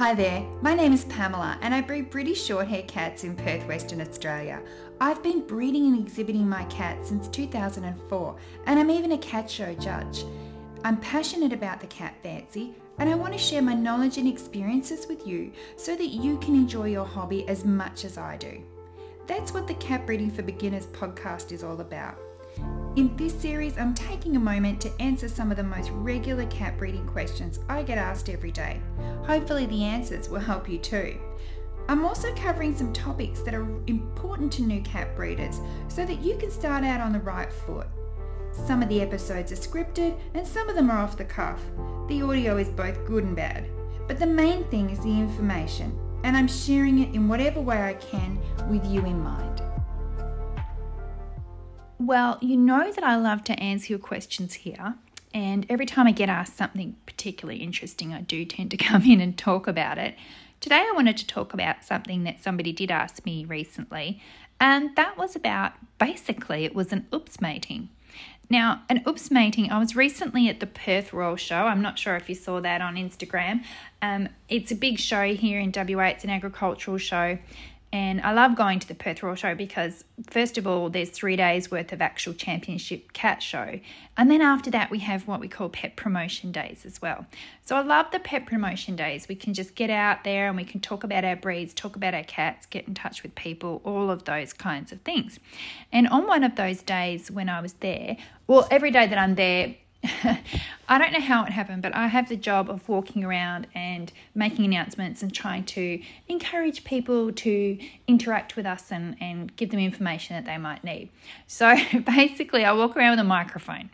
Hi there, my name is Pamela and I breed British Shorthair cats in Perth, Western Australia. I've been breeding and exhibiting my cats since 2004 and I'm even a cat show judge. I'm passionate about the cat fancy and I want to share my knowledge and experiences with you so that you can enjoy your hobby as much as I do. That's what the Cat Breeding for Beginners podcast is all about. In this series, I'm taking a moment to answer some of the most regular cat breeding questions I get asked every day. Hopefully, the answers will help you too. I'm also covering some topics that are important to new cat breeders so that you can start out on the right foot. Some of the episodes are scripted and some of them are off the cuff. The audio is both good and bad. But the main thing is the information, and I'm sharing it in whatever way I can with you in mind. Well, you know that I love to answer your questions here, and every time I get asked something particularly interesting, I do tend to come in and talk about it. Today, I wanted to talk about something that somebody did ask me recently, and that was about basically it was an oops mating. Now, an oops mating, I was recently at the Perth Royal Show. I'm not sure if you saw that on Instagram. Um, it's a big show here in WA, it's an agricultural show, and I love going to the Perth Royal Show because, first of all, there's three days worth of actual championship cat show. And then after that, we have what we call pet promotion days as well. So I love the pet promotion days. We can just get out there and we can talk about our breeds, talk about our cats, get in touch with people, all of those kinds of things. And on one of those days when I was there, well, every day that I'm there, I don't know how it happened, but I have the job of walking around and making announcements and trying to encourage people to interact with us and, and give them information that they might need. So basically, I walk around with a microphone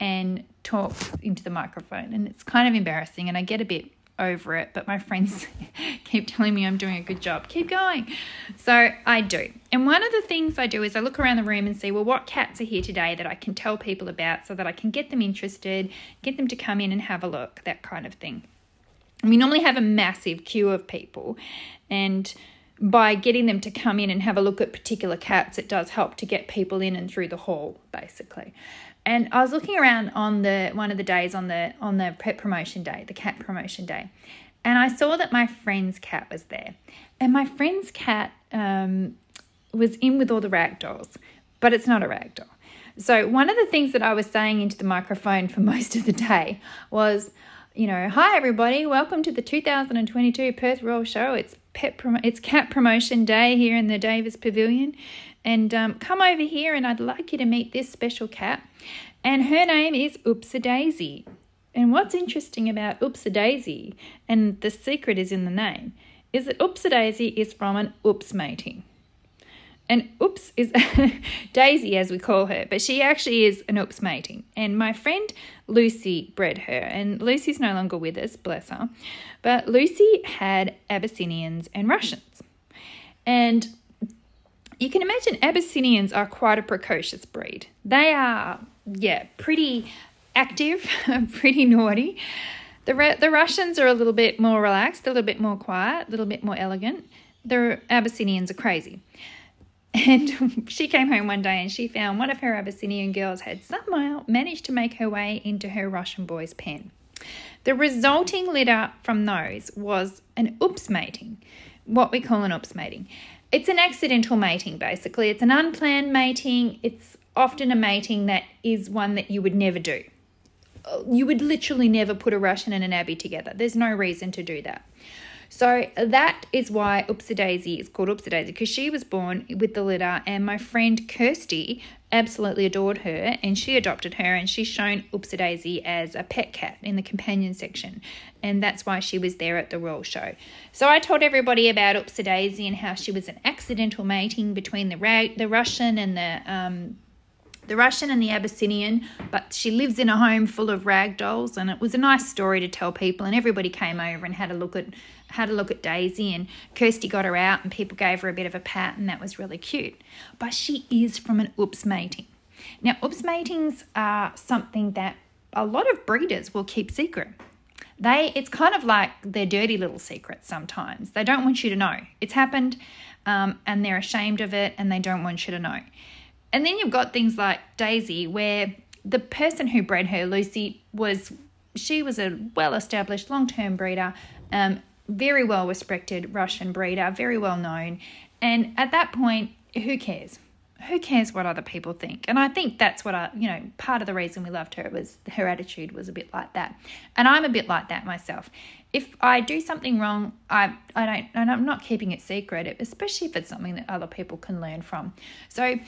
and talk into the microphone, and it's kind of embarrassing, and I get a bit over it, but my friends keep telling me I'm doing a good job. Keep going. So I do. And one of the things I do is I look around the room and see, well, what cats are here today that I can tell people about so that I can get them interested, get them to come in and have a look, that kind of thing. We normally have a massive queue of people. And by getting them to come in and have a look at particular cats, it does help to get people in and through the hall, basically. And I was looking around on the one of the days on the on the pet promotion day, the cat promotion day, and I saw that my friend's cat was there, and my friend's cat um, was in with all the Ragdolls, but it's not a Ragdoll. So one of the things that I was saying into the microphone for most of the day was, you know, hi everybody, welcome to the 2022 Perth Royal Show. It's pet prom- it's cat promotion day here in the Davis Pavilion, and um, come over here and I'd like you to meet this special cat. And her name is Oopsa Daisy. And what's interesting about Oopsa Daisy, and the secret is in the name, is that Oopsa Daisy is from an oops mating. And oops is Daisy, as we call her, but she actually is an oops mating. And my friend Lucy bred her, and Lucy's no longer with us, bless her. But Lucy had Abyssinians and Russians. And you can imagine Abyssinians are quite a precocious breed. They are, yeah, pretty active, pretty naughty. The, the Russians are a little bit more relaxed, a little bit more quiet, a little bit more elegant. The Abyssinians are crazy. And she came home one day and she found one of her Abyssinian girls had somehow managed to make her way into her Russian boy's pen. The resulting litter from those was an oops mating, what we call an oops mating. It's an accidental mating, basically. It's an unplanned mating. It's often a mating that is one that you would never do. You would literally never put a Russian and an Abby together. There's no reason to do that. So that is why Oopsa Daisy is called Oopsa Daisy because she was born with the litter, and my friend Kirsty absolutely adored her and she adopted her and she's shown Oopsa Daisy as a pet cat in the companion section and that's why she was there at the Royal Show. So I told everybody about Oopsa Daisy and how she was an accidental mating between the ra- the Russian and the um, the Russian and the Abyssinian, but she lives in a home full of Ragdolls, and it was a nice story to tell people. And everybody came over and had a look at had a look at Daisy, and Kirsty got her out, and people gave her a bit of a pat, and that was really cute. But she is from an oops mating. Now, oops matings are something that a lot of breeders will keep secret. They, it's kind of like their dirty little secrets sometimes. They don't want you to know it's happened, um, and they're ashamed of it, and they don't want you to know. And then you've got things like Daisy, where the person who bred her, Lucy, was she was a well-established long-term breeder. Um, very well respected Russian breeder, very well known. And at that point, who cares? Who cares what other people think? And I think that's what I, you know, part of the reason we loved her was her attitude was a bit like that. And I'm a bit like that myself. If I do something wrong, I I don't and I'm not keeping it secret, especially if it's something that other people can learn from. So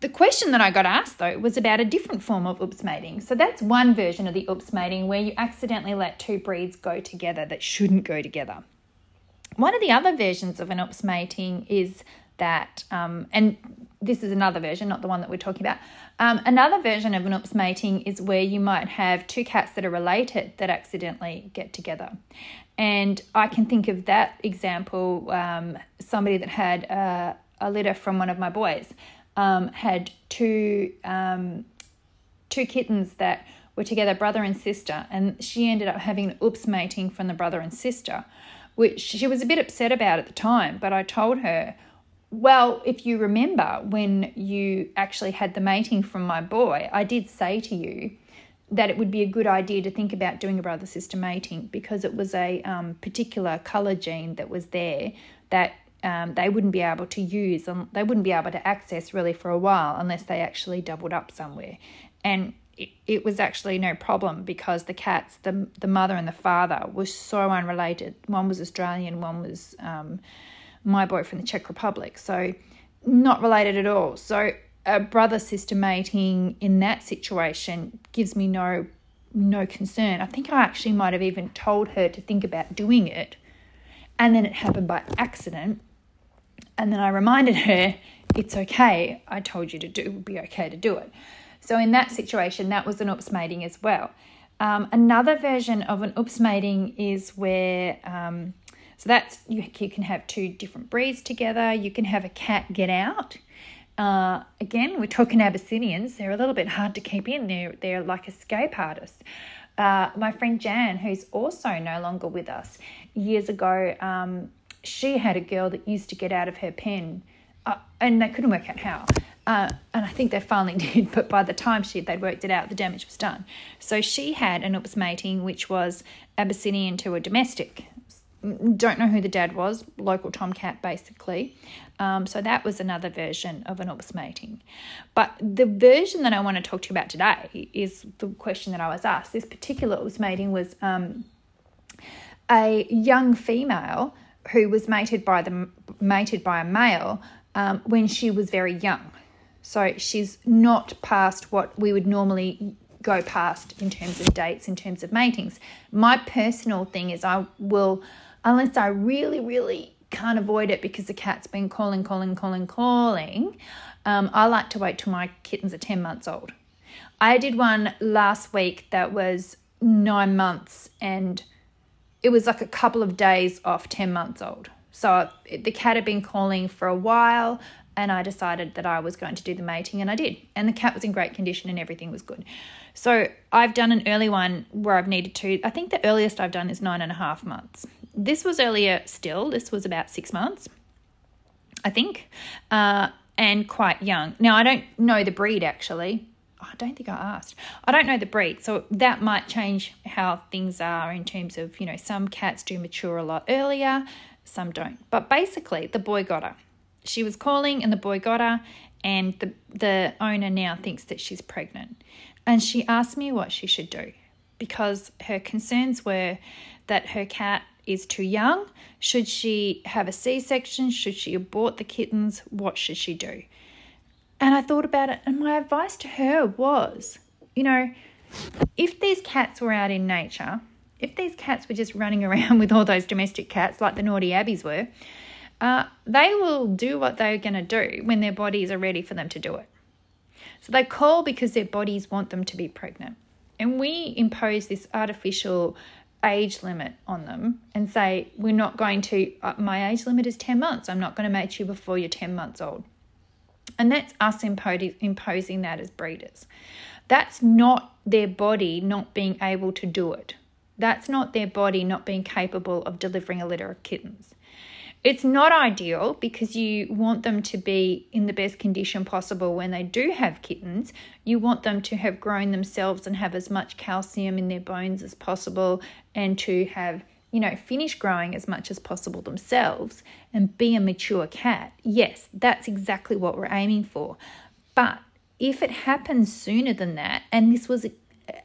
the question that I got asked though was about a different form of oops mating. So that's one version of the oops mating where you accidentally let two breeds go together that shouldn't go together. One of the other versions of an oops mating is that, um, and this is another version, not the one that we're talking about. Um, another version of an oops mating is where you might have two cats that are related that accidentally get together. And I can think of that example um, somebody that had a, a litter from one of my boys um, had two um, two kittens that were together, brother and sister, and she ended up having an oops mating from the brother and sister, which she was a bit upset about at the time. But I told her, well, if you remember when you actually had the mating from my boy, I did say to you that it would be a good idea to think about doing a brother sister mating because it was a um, particular color gene that was there that um, they wouldn't be able to use and they wouldn't be able to access really for a while unless they actually doubled up somewhere. And it, it was actually no problem because the cats, the the mother and the father, were so unrelated. One was Australian, one was um, my boy from the Czech Republic, so not related at all. So a brother sister mating in that situation gives me no no concern. I think I actually might have even told her to think about doing it, and then it happened by accident and then I reminded her, it's okay. I told you to do, it would be okay to do it. So in that situation, that was an oops mating as well. Um, another version of an oops mating is where, um, so that's, you, you can have two different breeds together. You can have a cat get out. Uh, again, we're talking Abyssinians. They're a little bit hard to keep in. They're, they're like escape artists. Uh, my friend Jan, who's also no longer with us, years ago, um, she had a girl that used to get out of her pen, uh, and they couldn't work out how. Uh, and I think they finally did, but by the time she they'd worked it out, the damage was done. So she had an oops mating, which was Abyssinian to a domestic. Don't know who the dad was, local tomcat basically. Um, so that was another version of an oops mating. But the version that I want to talk to you about today is the question that I was asked. This particular oops mating was um, a young female who was mated by the mated by a male um, when she was very young. So she's not past what we would normally go past in terms of dates, in terms of matings. My personal thing is I will, unless I really, really can't avoid it because the cat's been calling, calling, calling, calling, um, I like to wait till my kittens are 10 months old. I did one last week that was nine months and it was like a couple of days off 10 months old. So the cat had been calling for a while, and I decided that I was going to do the mating, and I did. And the cat was in great condition, and everything was good. So I've done an early one where I've needed to, I think the earliest I've done is nine and a half months. This was earlier still, this was about six months, I think, uh, and quite young. Now, I don't know the breed actually. I don't think I asked. I don't know the breed, so that might change how things are in terms of, you know, some cats do mature a lot earlier, some don't. But basically, the boy got her. She was calling and the boy got her, and the, the owner now thinks that she's pregnant. And she asked me what she should do because her concerns were that her cat is too young. Should she have a C section? Should she abort the kittens? What should she do? And I thought about it, and my advice to her was you know, if these cats were out in nature, if these cats were just running around with all those domestic cats like the naughty Abbies were, uh, they will do what they're going to do when their bodies are ready for them to do it. So they call because their bodies want them to be pregnant. And we impose this artificial age limit on them and say, we're not going to, uh, my age limit is 10 months. I'm not going to mate you before you're 10 months old. And that's us imposing that as breeders. That's not their body not being able to do it. That's not their body not being capable of delivering a litter of kittens. It's not ideal because you want them to be in the best condition possible when they do have kittens. You want them to have grown themselves and have as much calcium in their bones as possible and to have you know, finish growing as much as possible themselves and be a mature cat, yes, that's exactly what we're aiming for. But if it happens sooner than that, and this was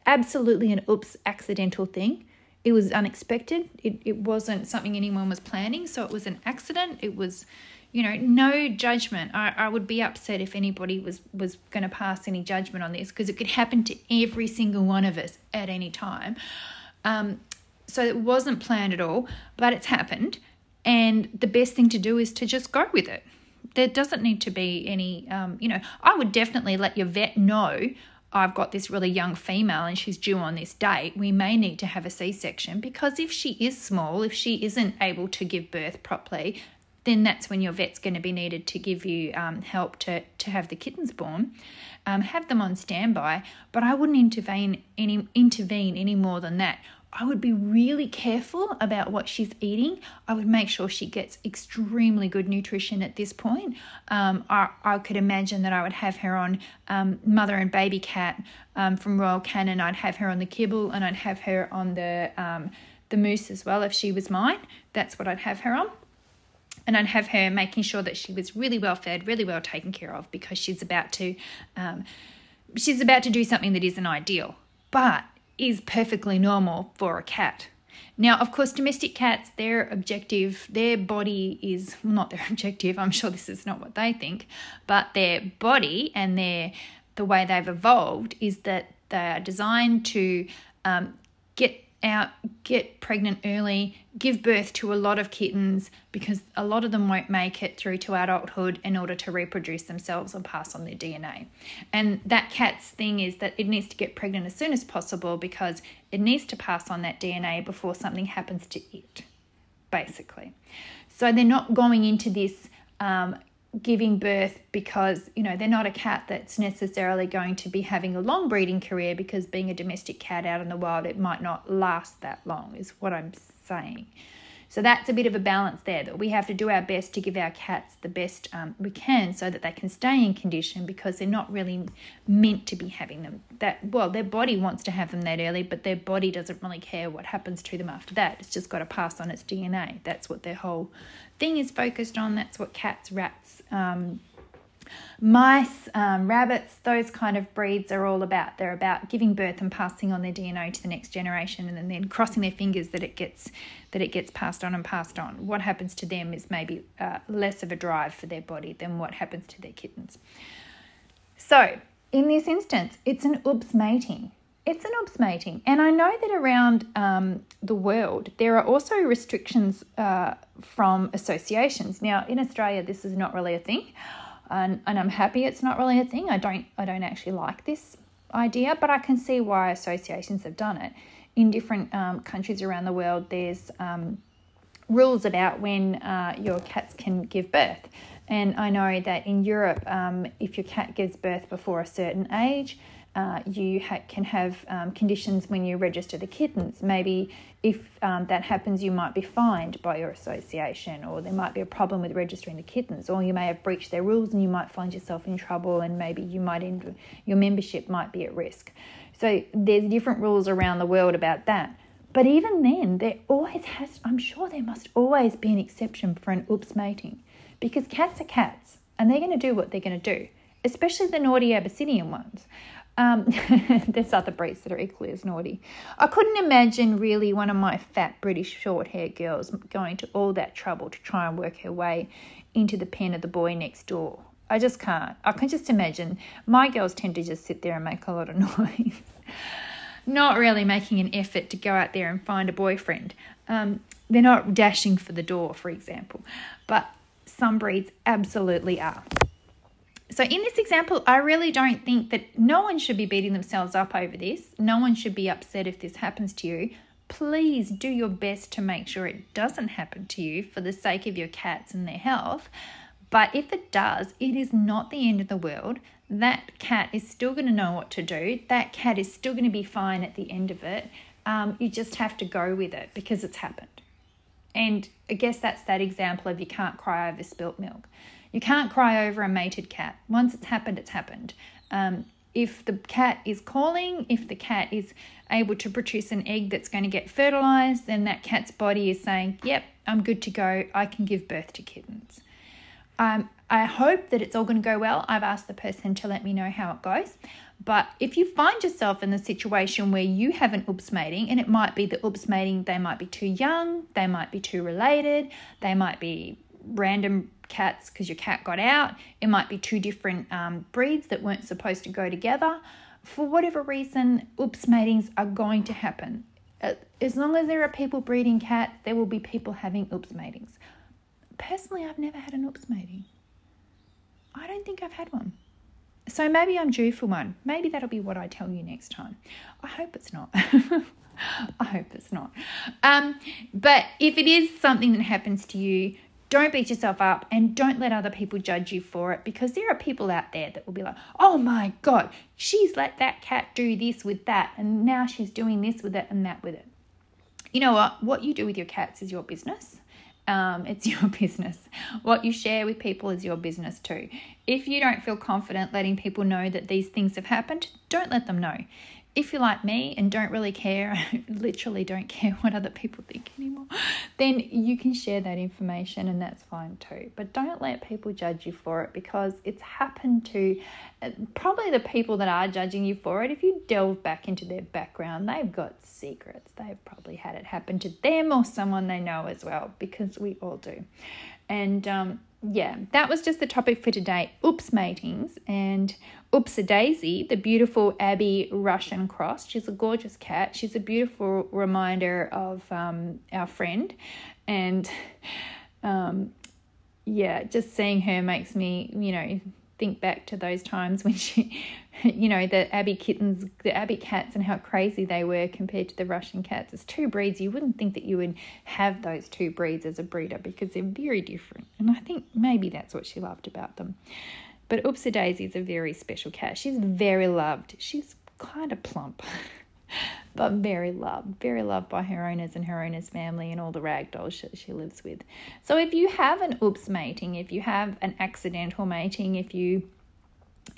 absolutely an oops accidental thing, it was unexpected, it, it wasn't something anyone was planning, so it was an accident, it was you know no judgment. I, I would be upset if anybody was was going to pass any judgment on this because it could happen to every single one of us at any time. Um, so it wasn't planned at all, but it's happened. And the best thing to do is to just go with it. There doesn't need to be any, um, you know, I would definitely let your vet know I've got this really young female and she's due on this date. We may need to have a C section because if she is small, if she isn't able to give birth properly, then that's when your vet's going to be needed to give you um, help to, to have the kittens born. Um, have them on standby, but I wouldn't intervene any intervene any more than that. I would be really careful about what she's eating. I would make sure she gets extremely good nutrition at this point. Um, I, I could imagine that I would have her on um, Mother and Baby Cat um, from Royal Canin. I'd have her on the kibble and I'd have her on the um, the mousse as well if she was mine. That's what I'd have her on. And I'd have her making sure that she was really well fed, really well taken care of because she's about to um, she's about to do something that isn't ideal. But is perfectly normal for a cat. Now, of course, domestic cats, their objective, their body is well, not their objective. I'm sure this is not what they think, but their body and their the way they've evolved is that they are designed to um, get out, get pregnant early, give birth to a lot of kittens because a lot of them won't make it through to adulthood in order to reproduce themselves and pass on their DNA. And that cat's thing is that it needs to get pregnant as soon as possible because it needs to pass on that DNA before something happens to it, basically. So they're not going into this um, giving birth because you know they're not a cat that's necessarily going to be having a long breeding career because being a domestic cat out in the wild it might not last that long is what i'm saying so that's a bit of a balance there that we have to do our best to give our cats the best um, we can so that they can stay in condition because they're not really meant to be having them. That well their body wants to have them that early but their body doesn't really care what happens to them after that. It's just got to pass on its dna that's what their whole thing is focused on. That's what cats rats um, mice, um, rabbits, those kind of breeds are all about. They're about giving birth and passing on their DNA to the next generation, and then crossing their fingers that it gets that it gets passed on and passed on. What happens to them is maybe uh, less of a drive for their body than what happens to their kittens. So, in this instance, it's an oops mating. It's an oops mating, and I know that around um, the world there are also restrictions uh, from associations. Now, in Australia, this is not really a thing and, and I'm happy it's not really a thing. I don't I don't actually like this idea, but I can see why associations have done it. In different um, countries around the world, there's um, rules about when uh, your cats can give birth. And I know that in Europe, um, if your cat gives birth before a certain age, uh, you ha- can have um, conditions when you register the kittens. Maybe if um, that happens, you might be fined by your association, or there might be a problem with registering the kittens, or you may have breached their rules and you might find yourself in trouble, and maybe you might end your membership might be at risk. So there's different rules around the world about that. But even then, there always has. I'm sure there must always be an exception for an oops mating, because cats are cats, and they're going to do what they're going to do, especially the naughty Abyssinian ones. Um, there's other breeds that are equally as naughty. I couldn't imagine really one of my fat British short haired girls going to all that trouble to try and work her way into the pen of the boy next door. I just can't. I can just imagine my girls tend to just sit there and make a lot of noise, not really making an effort to go out there and find a boyfriend. Um, they're not dashing for the door, for example, but some breeds absolutely are. So, in this example, I really don't think that no one should be beating themselves up over this. No one should be upset if this happens to you. Please do your best to make sure it doesn't happen to you for the sake of your cats and their health. But if it does, it is not the end of the world. That cat is still going to know what to do. That cat is still going to be fine at the end of it. Um, you just have to go with it because it's happened. And I guess that's that example of you can't cry over spilt milk. You can't cry over a mated cat. Once it's happened, it's happened. Um, if the cat is calling, if the cat is able to produce an egg that's going to get fertilized, then that cat's body is saying, Yep, I'm good to go. I can give birth to kittens. Um, I hope that it's all going to go well. I've asked the person to let me know how it goes. But if you find yourself in the situation where you have an oops mating, and it might be the oops mating, they might be too young, they might be too related, they might be random cats because your cat got out, it might be two different um, breeds that weren't supposed to go together. For whatever reason, oops matings are going to happen. Uh, as long as there are people breeding cats, there will be people having oops matings. Personally, I've never had an oops mating. I don't think I've had one. So maybe I'm due for one. Maybe that'll be what I tell you next time. I hope it's not. I hope it's not. Um, but if it is something that happens to you, don't beat yourself up and don't let other people judge you for it because there are people out there that will be like, oh my God, she's let that cat do this with that, and now she's doing this with it and that with it. You know what? What you do with your cats is your business. Um, it's your business. What you share with people is your business too. If you don't feel confident letting people know that these things have happened, don't let them know if you're like me and don't really care, literally don't care what other people think anymore, then you can share that information and that's fine too. But don't let people judge you for it because it's happened to uh, probably the people that are judging you for it. If you delve back into their background, they've got secrets. They've probably had it happen to them or someone they know as well because we all do. And um, yeah, that was just the topic for today oops matings. And oops daisy, the beautiful Abby Russian cross. She's a gorgeous cat. She's a beautiful reminder of um, our friend. And um, yeah, just seeing her makes me, you know, think back to those times when she, you know, the Abby kittens, the Abby cats, and how crazy they were compared to the Russian cats. It's two breeds. You wouldn't think that you would have those two breeds as a breeder because they're very different. And I think maybe that's what she loved about them. But Oopsie Daisy is a very special cat. She's very loved. She's kind of plump. but very loved, very loved by her owners and her owners' family and all the Ragdolls she, she lives with. So if you have an oops mating, if you have an accidental mating, if you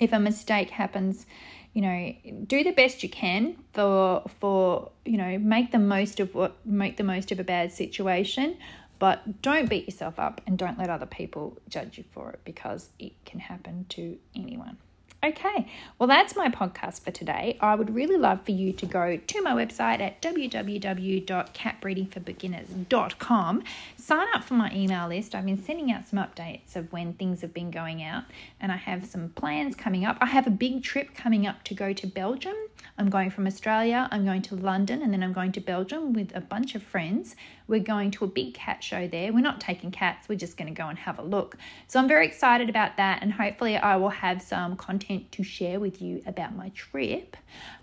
if a mistake happens, you know, do the best you can for for you know make the most of what make the most of a bad situation, but don't beat yourself up and don't let other people judge you for it because it can happen to anyone. Okay, well, that's my podcast for today. I would really love for you to go to my website at www.catbreedingforbeginners.com. Sign up for my email list. I've been sending out some updates of when things have been going out, and I have some plans coming up. I have a big trip coming up to go to Belgium. I'm going from Australia, I'm going to London, and then I'm going to Belgium with a bunch of friends we're going to a big cat show there. We're not taking cats, we're just going to go and have a look. So I'm very excited about that, and hopefully, I will have some content to share with you about my trip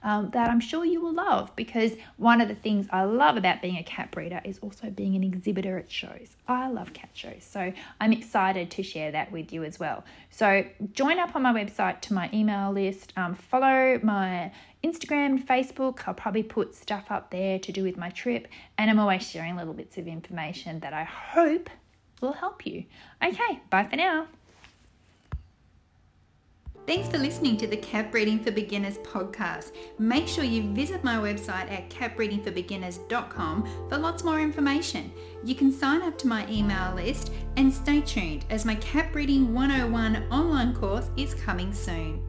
um, that I'm sure you will love because one of the things I love about being a cat breeder is also being an exhibitor at shows. I love cat shows, so I'm excited to share that with you as well. So join up on my website to my email list, um, follow my Instagram, Facebook. I'll probably put stuff up there to do with my trip, and I'm always sharing little bits of information that I hope will help you. Okay, bye for now. Thanks for listening to the Cat Breeding for Beginners podcast. Make sure you visit my website at catbreedingforbeginners.com for lots more information. You can sign up to my email list and stay tuned as my Cat Breeding 101 online course is coming soon.